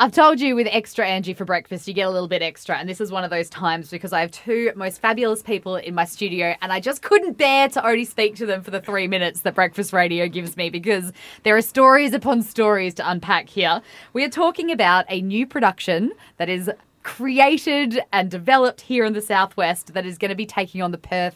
I've told you with extra Angie for breakfast, you get a little bit extra. And this is one of those times because I have two most fabulous people in my studio and I just couldn't bear to only speak to them for the three minutes that breakfast radio gives me because there are stories upon stories to unpack here. We are talking about a new production that is created and developed here in the Southwest that is going to be taking on the Perth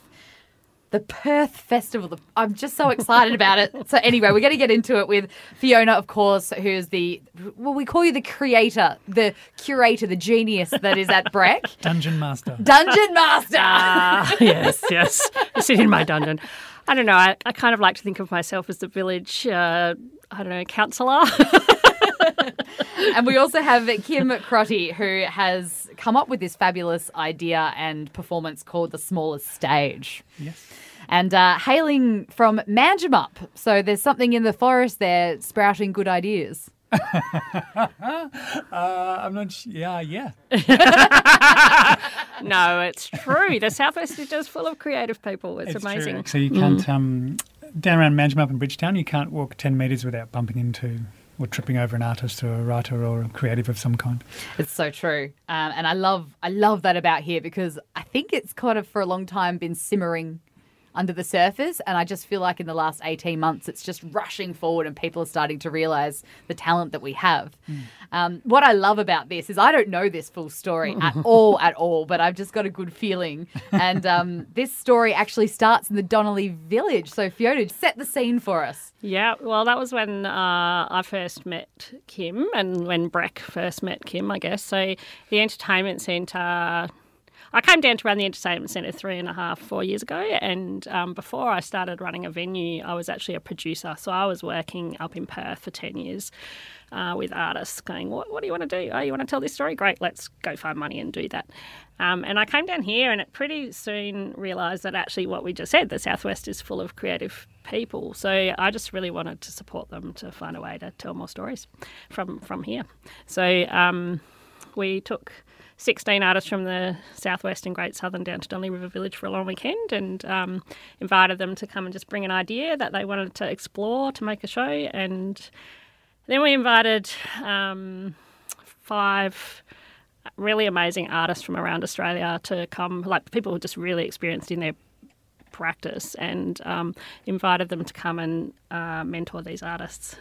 the Perth Festival. I'm just so excited about it. So anyway, we're going to get into it with Fiona, of course, who's the well, we call you the creator, the curator, the genius that is at Breck. Dungeon Master. Dungeon Master. Ah, yes, yes. I sit in my dungeon. I don't know. I, I kind of like to think of myself as the village, uh, I don't know, counsellor. and we also have Kim Crotty, who has come up with this fabulous idea and performance called The Smallest Stage. Yes. And uh, hailing from Manjimup. So there's something in the forest there sprouting good ideas. Uh, I'm not. Sh- yeah, yeah. no, it's true. The Southwest is just full of creative people. It's, It's amazing. True. So you can't um, down around Manjimup and Bridgetown. You can't walk ten meters without bumping into or tripping over an artist or a writer or a creative of some kind. It's so true, um, and I love I love that about here because I think it's kind of for a long time been simmering under the surface, and I just feel like in the last eighteen months it's just rushing forward, and people are starting to realize the talent that we have. Um, what I love about this is I don't know this full story at all, at all, but I've just got a good feeling, and um, this story actually starts in the Donnelly village. So Fiona, set the scene for us. Yeah, well, that was when uh, I first met Kim and when Breck first met Kim, I guess. So the entertainment centre. I came down to run the entertainment centre three and a half, four years ago, and um, before I started running a venue, I was actually a producer. So I was working up in Perth for ten years uh, with artists, going, "What, what do you want to do? Oh, you want to tell this story? Great, let's go find money and do that." Um, and I came down here, and it pretty soon realised that actually what we just said, the Southwest is full of creative people. So I just really wanted to support them to find a way to tell more stories from from here. So um, we took 16 artists from the southwest and Great Southern down to Donnelly River Village for a long weekend and um, invited them to come and just bring an idea that they wanted to explore to make a show. And then we invited um, five really amazing artists from around Australia to come, like people who just really experienced in their practice, and um, invited them to come and uh, mentor these artists.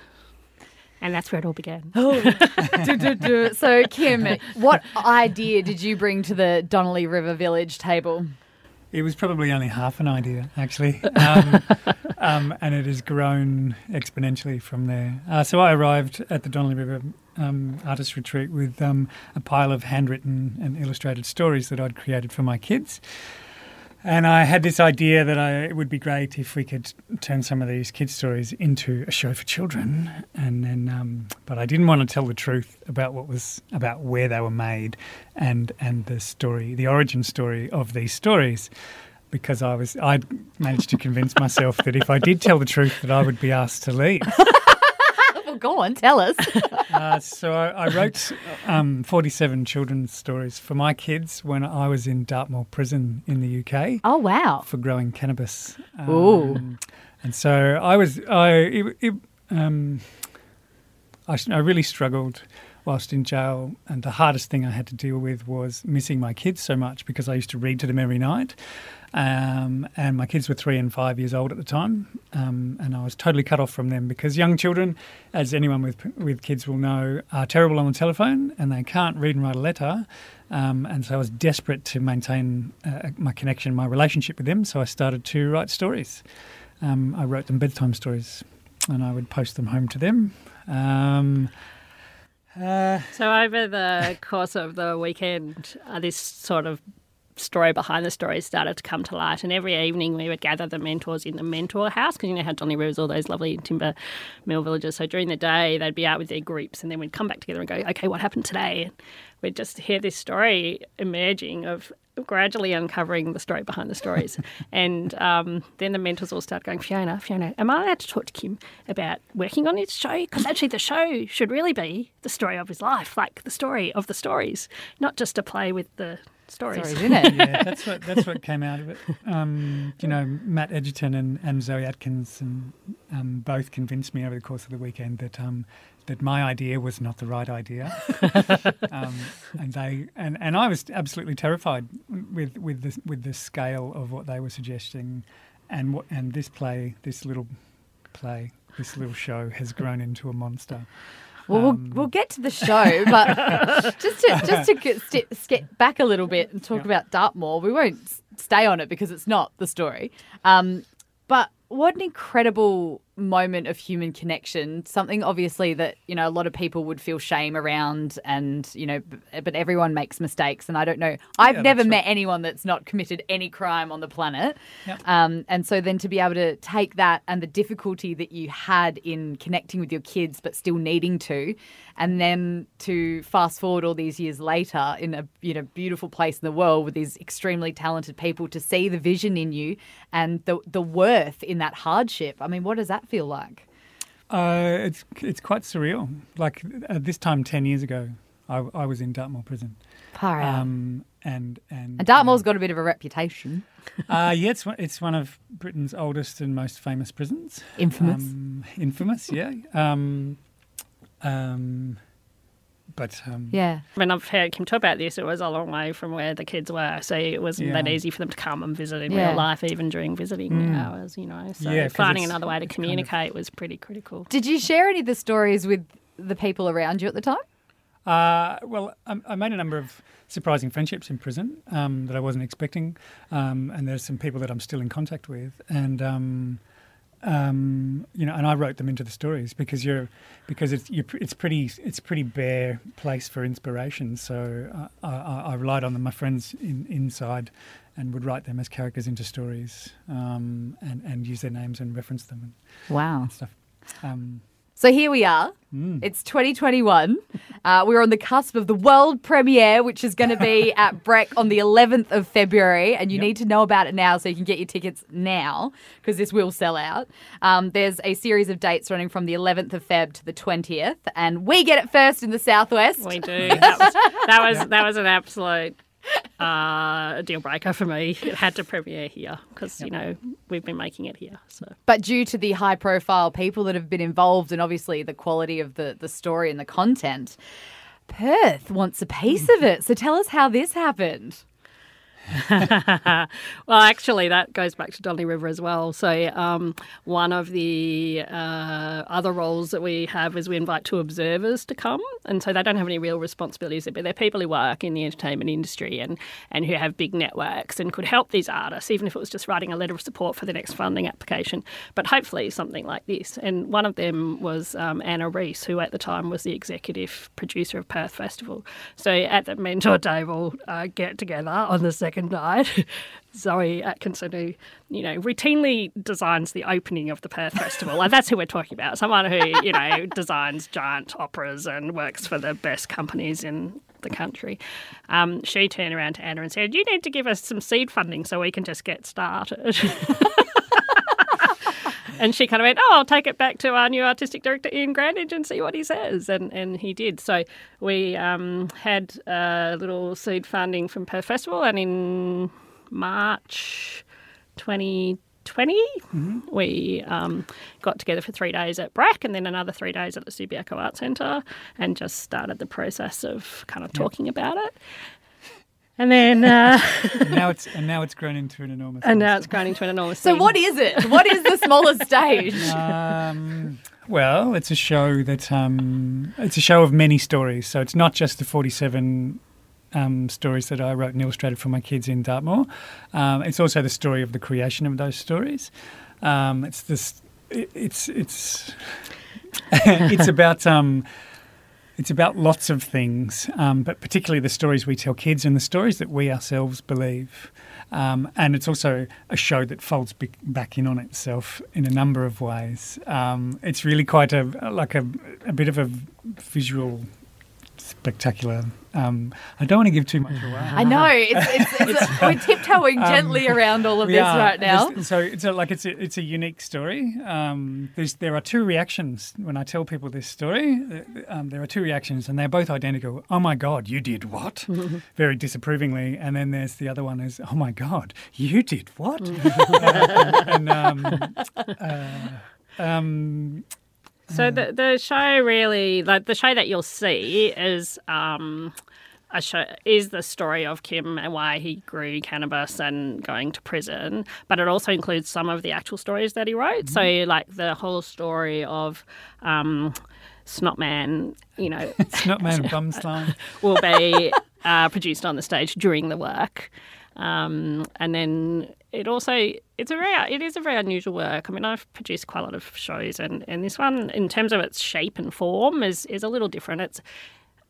And that's where it all began. Du- du- du. so Kim, what idea did you bring to the Donnelly River Village table? It was probably only half an idea, actually, um, um, and it has grown exponentially from there. Uh, so I arrived at the Donnelly River um, Artist Retreat with um, a pile of handwritten and illustrated stories that I'd created for my kids. And I had this idea that I, it would be great if we could turn some of these kids' stories into a show for children. And then, um, but I didn't want to tell the truth about what was about where they were made, and and the story, the origin story of these stories, because I was I managed to convince myself that if I did tell the truth, that I would be asked to leave. Go on, tell us. Uh, so I, I wrote um, 47 children's stories for my kids when I was in Dartmoor Prison in the UK. oh wow! for growing cannabis. Ooh. Um, and so I was, I, it, it, um, I, I really struggled whilst in jail, and the hardest thing I had to deal with was missing my kids so much because I used to read to them every night. Um, and my kids were three and five years old at the time, um, and I was totally cut off from them because young children, as anyone with with kids will know, are terrible on the telephone and they can't read and write a letter. Um, and so I was desperate to maintain uh, my connection, my relationship with them. So I started to write stories. Um, I wrote them bedtime stories, and I would post them home to them. Uh, So over the course of the weekend, uh, this sort of story behind the story started to come to light. And every evening we would gather the mentors in the mentor house because you know how Donnelly River's all those lovely timber mill villages. So during the day they'd be out with their groups and then we'd come back together and go, okay, what happened today? And we'd just hear this story emerging of gradually uncovering the story behind the stories. and um, then the mentors all start going, Fiona, Fiona, am I allowed to talk to Kim about working on his show? Because actually the show should really be the story of his life, like the story of the stories, not just to play with the stories. Sorry, didn't it? yeah, that's what that's what came out of it. Um, you know, Matt Edgerton and, and Zoe Atkins and um, both convinced me over the course of the weekend that um, that my idea was not the right idea, um, and they and, and I was absolutely terrified with with the with the scale of what they were suggesting, and what and this play, this little play, this little show has grown into a monster. Well, Um, we'll, we'll get to the show, but just to just to get, st- skip back a little bit and talk Yeah. about Dartmoor, we won't stay on it because it's not the story. Um, but what an incredible moment of human connection! Something obviously that you know a lot of people would feel shame around, and you know, b- but everyone makes mistakes, and I don't know. I've Yeah, never met right. anyone that's not committed any crime on the planet. Yep. Um, and so then to be able to take that and the difficulty that you had in connecting with your kids, but still needing to, and then to fast forward all these years later in a you know beautiful place in the world with these extremely talented people to see the vision in you and the the worth in that hardship. I mean, what does that feel like? Uh, it's it's quite surreal. Like at this time ten years ago, I, I was in Dartmoor prison, Far out. um, and and and Dartmoor's got a bit of a reputation. uh, yeah, it's one- it's one of Britain's oldest and most famous prisons. Infamous. Um, infamous, yeah. Um, um, but um, yeah. When I've heard Kim talk about this, it was a long way from where the kids were, so it wasn't that easy for them to come and visit in Yeah. real life, even during visiting Mm. hours. You know, so Yeah, 'cause finding another way to it's kind of- communicate was pretty critical. Did you share any of the stories with the people around you at the time? Uh, well, I, I made a number of surprising friendships in prison um, that I wasn't expecting, um, and there's some people that I'm still in contact with, and um, you know, and I wrote them into the stories because you're because it's you're, it's pretty it's pretty bare place for inspiration. So uh, I, I relied on them, my friends in, inside, and would write them as characters into stories, um, and and use their names and reference them Wow. and stuff. Um, So here we are. mm. It's 2021. Uh, we're on the cusp of the world premiere, which is going to be at Breck on the 11th of February. And you Yep. need to know about it now so you can get your tickets now because this will sell out. Um, there's a series of dates running from the 11th of Feb to the 20th. And we get it first in the Southwest. We do. That was that was, that was an absolute uh, a deal breaker for me. It had to premiere here because you know we've been making it here. So But due to the high profile people that have been involved and obviously the quality of the, the story and the content, Perth wants a piece of it. So tell us how this happened. well, actually, that goes back to Donnelly River as well. So, um, one of the uh, other roles that we have is we invite two observers to come, and so they don't have any real responsibilities, but they're people who work in the entertainment industry and and who have big networks and could help these artists, even if it was just writing a letter of support for the next funding application. But hopefully, something like this. And one of them was um, Anna Reese, who at the time was the executive producer of Perth Festival. So, at the mentor table uh, get together on the second Zoe Atkinson, who you know routinely designs the opening of the Perth Festival, like that's who we're talking about. Someone who you know designs giant operas and works for the best companies in the country. Um, she turned around to Anna and said, "You need to give us some seed funding so we can just get started." And she kind of went, "Oh, I'll take it back to our new artistic director Iain Grandage and see what he says." And and he did. So we um, had a little seed funding from Perth Festival, and in March 2020, we um, got together for three days at BRAC, and then another three days at the Subiaco Art Centre, and just started the process of kind of talking about it. And then, uh, and now it's and now it's grown into an enormous. and now it's grown into an enormous. So what is it? What is the smallest stage? Um, well, it's a show that um, it's a show of many stories. So it's not just the forty-seven um, stories that I wrote and illustrated for my kids in Dartmoor. Um, it's also the story of the creation of those stories. Um, it's this. It, it's it's it's about. It's about lots of things, um, but particularly the stories we tell kids and the stories that we ourselves believe. Um, and it's also a show that folds be- back in on itself in a number of ways. Um, it's really quite a like a, a bit of a visual spectacular. Um, I don't want to give too much away. I know. It's, it's, it's, we're tiptoeing gently around all of this are. right now. There's- So it's a, like it's a, it's a unique story. Um, there's, there are two reactions when I tell people this story. Uh, Um, there are two reactions, and they're both identical. Oh my God, you did what? Very disapprovingly. And then there's the other one is, oh my God, you did what? Uh, and um, uh, um, So the the show really, like the show that you'll see is um, a show is the story of Kim and why he grew cannabis and going to prison, but it also includes some of the actual stories that he wrote. So like the whole story of. Um, Snotman, you know, Snotman Bumslime. will be uh, produced on the stage during the work. Um, and then it also it's a very it is a very unusual work. I mean, I've produced quite a lot of shows, and, and this one, in terms of its shape and form, is is a little different. It's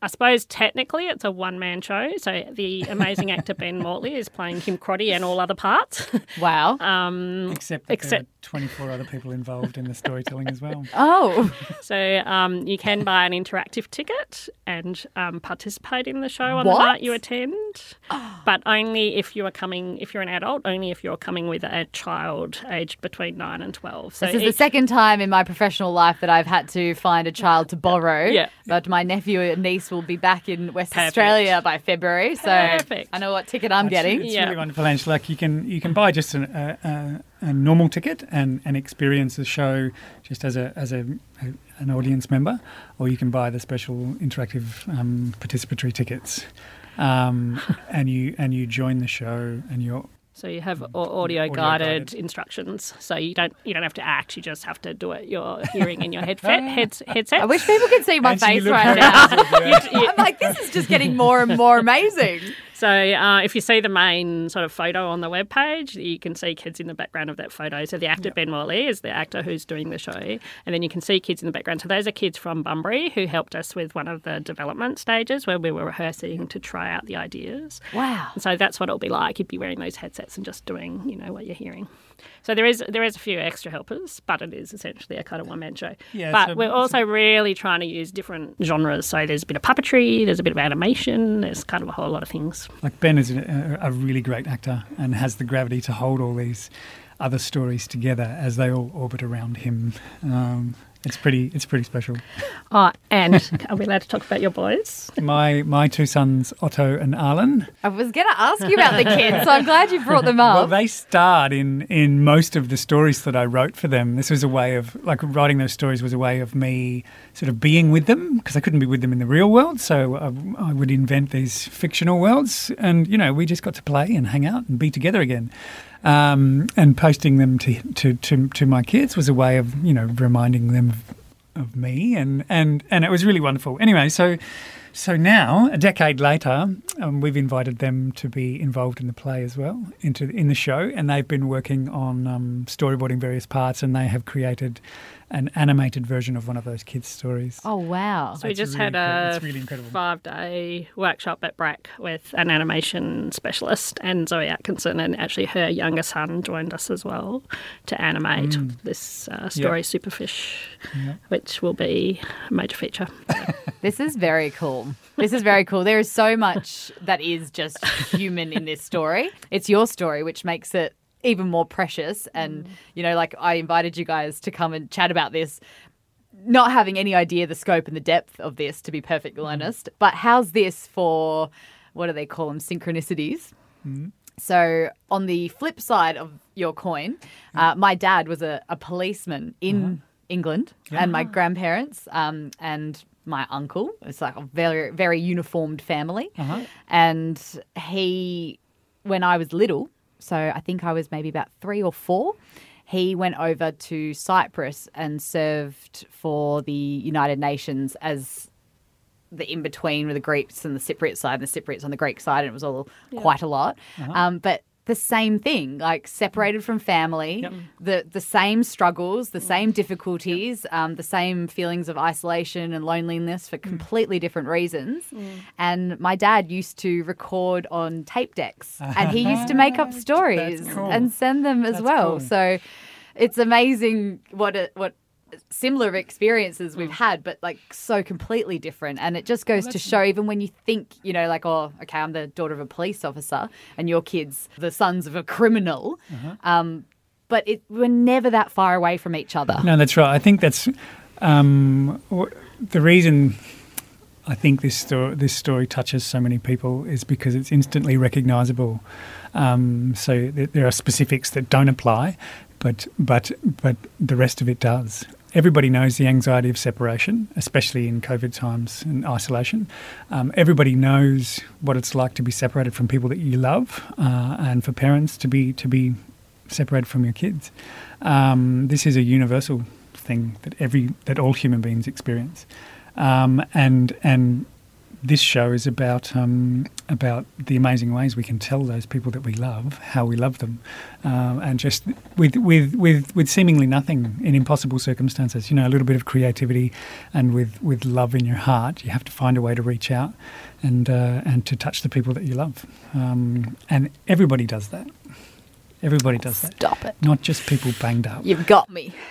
I suppose technically it's a one man show. So the amazing actor Ben Mortley is playing Kim Crotty and all other parts. Wow. Um, Except that Except- there are 24 other people involved in the storytelling as well. oh, so um, you can buy an interactive ticket and um, participate in the show on the night you attend, but only if you are coming. If you're an adult, only if you're coming with a child aged between nine and twelve. So this is the second time in my professional life that I've had to find a child to borrow. Yeah. But my nephew and niece will be back in West Perfect. Australia by February, so Perfect. I know what ticket I'm getting. It's Yeah. really wonderful, Ange. Like you can you can buy just an, a, a, a normal ticket and, and experience the show just as a as a, a an audience member, or you can buy the special interactive um, participatory tickets, um, and you and you join the show and you're So you have mm. audio Audio guided guided. instructions. So you don't you don't have to act. You just have to do it. You're hearing in your headset heads, headset. I wish people could see my Ange, you face right now. puzzled, yeah. I'm like, this is just getting more and more amazing. So uh, if you see the main sort of photo on the webpage, you can see kids in the background of that photo. So the actor Ben Mortley is the actor who's doing the show, and then you can see kids in the background. So those are kids from Bunbury who helped us with one of the development stages where we were rehearsing to try out the ideas. Wow. And so that's what it'll be like. You'd be wearing those headsets and just doing, you know, what you're hearing. So there is there is a few extra helpers, but it is essentially a kind of one man show. Yeah, but so- we're also really trying to use different genres. So there's a bit of puppetry, there's a bit of animation, there's kind of a whole lot of things. Like Ben is a, a really great actor and has the gravity to hold all these other stories together as they all orbit around him. Um, it's pretty. It's pretty special. Oh, and are we allowed to talk about your boys? My my two sons, Otto and Arlen. I was going to ask you about the kids, so I'm glad you brought them up. Well, they starred in in most of the stories that I wrote for them. This was a way of like writing those stories was a way of me sort of being with them because I couldn't be with them in the real world. So I, I would invent these fictional worlds, and you know we just got to play and hang out and be together again. Um, and posting them to, to, to, to my kids was a way of you know reminding them of, of me, and, and, and it was really wonderful. Anyway, so so now, a decade later, um, we've invited them to be involved in the play as well, into in the show, and they've been working on um, storyboarding various parts, and they have created an animated version of one of those kids' stories. oh, wow. So we just really had cool. a It's really incredible. five day workshop at BRAC with an animation specialist and Zoe Atkinson, and actually her younger son joined us as well to animate Mm. this uh, story, Superfish, Yeah. which will be a major feature. This is very cool. This is very cool. There is so much that is just human in this story. It's your story, which makes it even more precious. And, mm. you know, like I invited you guys to come and chat about this, not having any idea the scope and the depth of this, to be perfectly mm. honest. But how's this for what do they call them? Synchronicities. Mm. So, on the flip side of your coin, uh, my dad was a, a policeman in uh-huh. England, and my grandparents um, and my uncle. It's like a very, very uniformed family. Uh-huh. And he, when I was little, so I think I was maybe about three or four, he went over to Cyprus and served for the United Nations as the in between with the Greeks and the Cypriot side and the Cypriots on the Greek side, and it was all quite a lot. Um, but the same thing, like separated from family, the the same struggles, the mm. same difficulties, um, the same feelings of isolation and loneliness for mm. completely different reasons. Mm. And my dad used to record on tape decks, and he used to make up stories cool. and send them as That's well. cool. So it's amazing what it, what similar experiences we've had, but like so completely different. And it just goes to show, even when you think, you know, like, oh, okay, I'm the daughter of a police officer, and your kids the sons of a criminal. Um, but it, we're never that far away from each other. No, that's right. I think that's um, the reason. I think this story this story touches so many people is because it's instantly recognisable. Um, so th- there are specifics that don't apply, but but but the rest of it does. Everybody knows the anxiety of separation, especially in COVID times and isolation. Um, everybody knows what it's like to be separated from people that you love, uh, and for parents to be to be separated from your kids. Um, this is a universal thing that every that all human beings experience, um, and and this show is about um, about the amazing ways we can tell those people that we love how we love them, um, and just with with with with seemingly nothing in impossible circumstances. You know, a little bit of creativity, and with with love in your heart, you have to find a way to reach out and uh, and to touch the people that you love, um, and everybody does that. Everybody does that. Stop it. Not just people banged up. You've got me.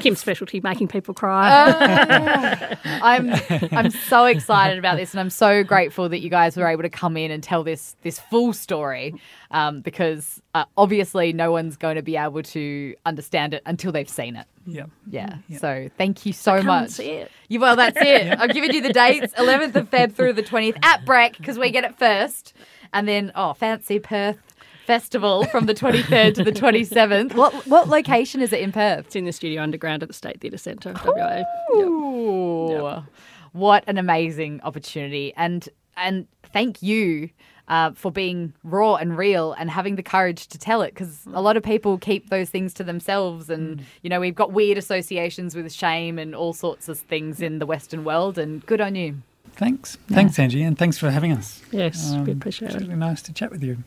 Kim's specialty, making people cry. Uh, I'm I'm so excited about this, and I'm so grateful that you guys were able to come in and tell this this full story, um, because uh, obviously no one's going to be able to understand it until they've seen it. Yeah. Yeah. So thank you so Come much. and see it. You, well, that's it. I've given you the dates 11th of Feb through the 20th at Breck because we get it first. And then, oh, fancy Perth Festival from the 23rd to the 27th. What what location is it in Perth? It's in the studio underground at the State Theatre Centre, WA. Yep. Ooh. What an amazing opportunity. And and thank you uh, for being raw and real and having the courage to tell it because a lot of people keep those things to themselves and you know we've got weird associations with shame and all sorts of things in the western world and good on you Thanks. Thanks, Angie, and thanks for having us. Yes, we Um, appreciate It's it. really nice to chat with you.